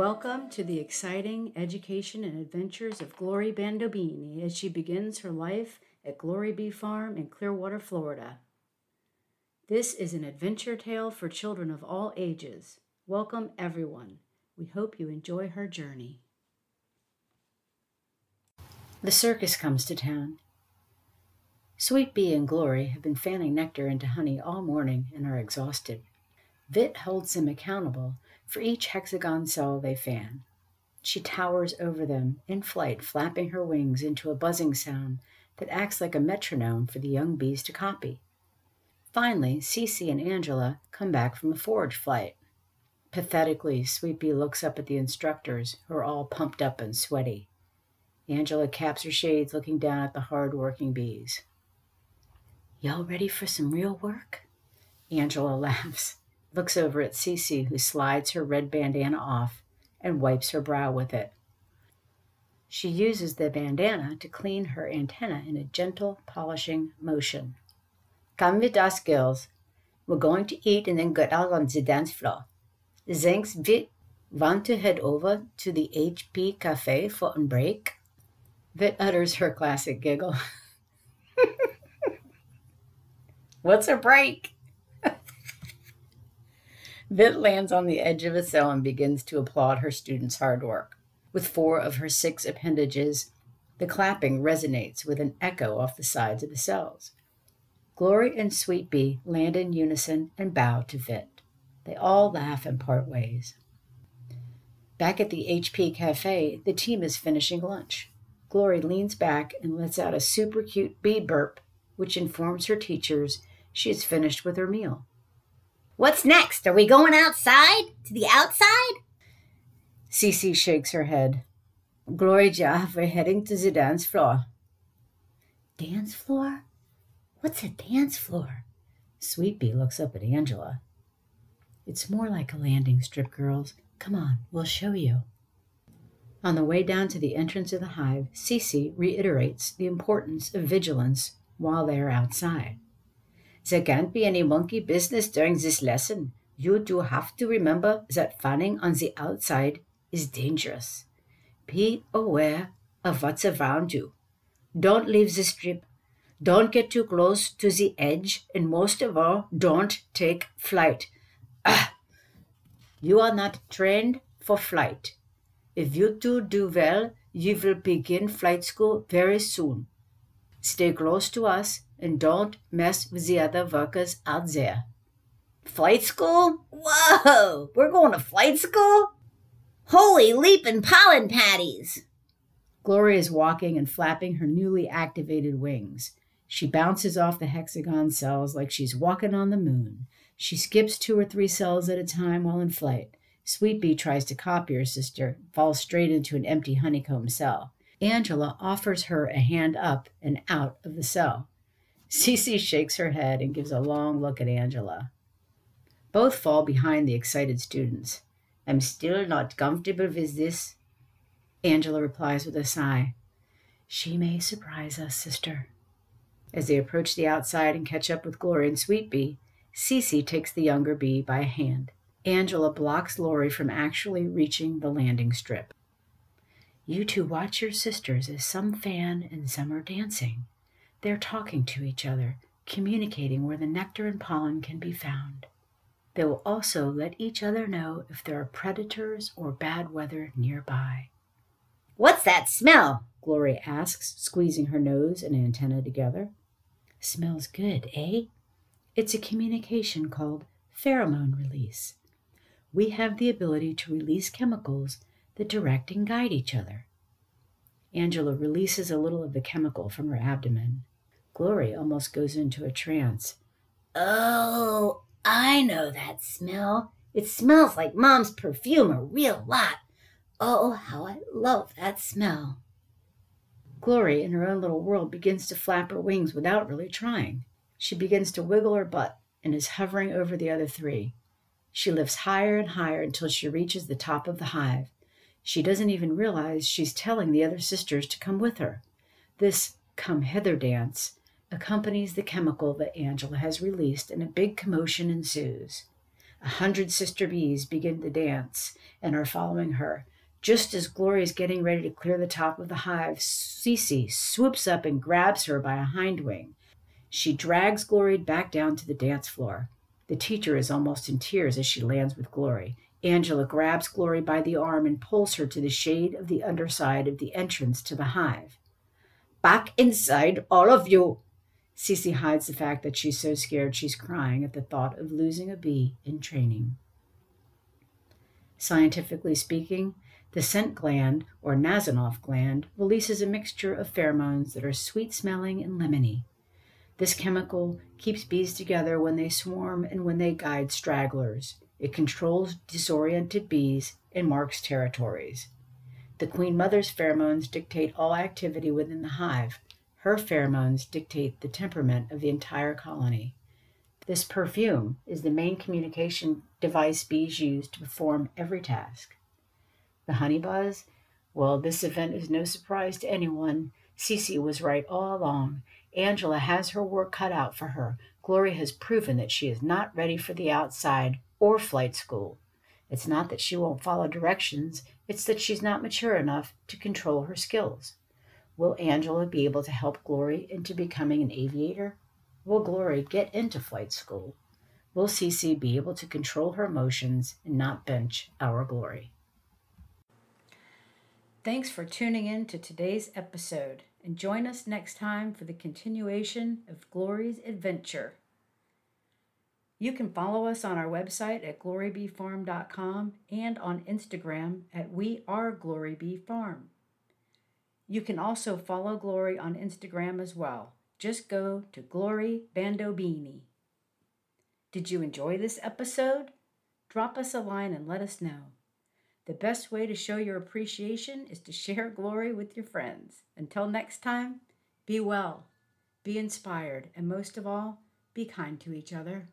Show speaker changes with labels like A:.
A: Welcome to the exciting education and adventures of Glory Bandobini as she begins her life at Glory Bee Farm in Clearwater, Florida. This is an adventure tale for children of all ages. Welcome, everyone. We hope you enjoy her journey. The circus comes to town. Sweet Bee and Glory have been fanning nectar into honey all morning and are exhausted. Vit holds them accountable for each hexagon cell they fan. She towers over them in flight, flapping her wings into a buzzing sound that acts like a metronome for the young bees to copy. Finally, Cece and Angela come back from a forage flight. Pathetically, Sweet Bee looks up at the instructors, who are all pumped up and sweaty. Angela caps her shades, looking down at the hard working bees. Y'all ready for some real work? Angela laughs, looks over at Cece, who slides her red bandana off and wipes her brow with it. She uses the bandana to clean her antenna in a gentle, polishing motion. Come with us, girls. We're going to eat and then get out on the dance floor. Thanks, Vit. Want to head over to the HP Cafe for a break? Vit utters her classic giggle. What's a break? Vit lands on the edge of a cell and begins to applaud her students' hard work. With four of her six appendages, the clapping resonates with an echo off the sides of the cells. Glory and Sweet Bee land in unison and bow to Vit. They all laugh and part ways. Back at the HP Cafe, the team is finishing lunch. Glory leans back and lets out a super cute bee burp, which informs her teachers she is finished with her meal.
B: What's next? Are we going outside? To the outside?
A: Cece shakes her head. Glory Ja, we're heading to the dance floor. Dance floor? What's a dance floor? Sweet Bee looks up at Angela. It's more like a landing strip, girls. Come on, we'll show you. On the way down to the entrance of the hive, Cece reiterates the importance of vigilance while they are outside. There can't be any monkey business during this lesson. You do have to remember that fanning on the outside is dangerous. Be aware of what's around you. Don't leave the strip. Don't get too close to the edge. And most of all, don't take flight. Ah! You are not trained for flight. If you two do well, you will begin flight school very soon. Stay close to us and don't mess with the other workers out there.
B: Flight school? Whoa! We're going to flight school? Holy leaping pollen patties!
A: Gloria is walking and flapping her newly activated wings. She bounces off the hexagon cells like she's walking on the moon. She skips two or three cells at a time while in flight. Sweet Bee tries to copy her sister, falls straight into an empty honeycomb cell. Angela offers her a hand up and out of the cell. Cece shakes her head and gives a long look at Angela. Both fall behind the excited students. I'm still not comfortable with this. Angela replies with a sigh. She may surprise us, sister. As they approach the outside and catch up with Glory and Sweet Bee, Cece takes the younger bee by a hand. Angela blocks Lori from actually reaching the landing strip. You two watch your sisters as some fan and some are dancing. They're talking to each other, communicating where the nectar and pollen can be found. They will also let each other know if there are predators or bad weather nearby.
B: What's that smell?
A: Glory asks, squeezing her nose and antenna together. Smells good, eh? It's a communication called pheromone release. We have the ability to release chemicals that direct and guide each other. Angela releases a little of the chemical from her abdomen. Glory almost goes into a trance.
B: Oh, I know that smell. It smells like Mom's perfume a real lot. Oh, how I love that smell.
A: Glory, in her own little world, begins to flap her wings without really trying. She begins to wiggle her butt and is hovering over the other three. She lifts higher and higher until she reaches the top of the hive. She doesn't even realize she's telling the other sisters to come with her. This come hither dance accompanies the chemical that Angela has released, and a big commotion ensues. A hundred sister bees begin to dance and are following her. Just as Glory is getting ready to clear the top of the hive, Cece swoops up and grabs her by a hind wing. She drags Glory back down to the dance floor. The teacher is almost in tears as she lands with Glory. Angela grabs Glory by the arm and pulls her to the shade of the underside of the entrance to the hive.
B: Back inside, all of you,
A: Cece hides the fact that she's so scared she's crying at the thought of losing a bee in training. Scientifically speaking, the scent gland, or Nasonov gland, releases a mixture of pheromones that are sweet smelling and lemony. This chemical keeps bees together when they swarm and when they guide stragglers. It controls disoriented bees and marks territories. The queen mother's pheromones dictate all activity within the hive, her pheromones dictate the temperament of the entire colony. This perfume is the main communication device bees use to perform every task. The honey buzz? Well, this event is no surprise to anyone. Cece was right all along. Angela has her work cut out for her. Glory has proven that she is not ready for the outside or flight school. It's not that she won't follow directions, it's that she's not mature enough to control her skills. Will Angela be able to help Glory into becoming an aviator? Will Glory get into flight school? Will Cece be able to control her emotions and not bench our Glory? Thanks for tuning in to today's episode and join us next time for the continuation of Glory's adventure. You can follow us on our website at glorybeefarm.com and on Instagram at We Are Glory Bee Farm. You can also follow Glory on Instagram as well. Just go to Glory Bandobini. Did you enjoy this episode? Drop us a line and let us know. The best way to show your appreciation is to share glory with your friends. Until next time, be well, be inspired, and most of all, be kind to each other.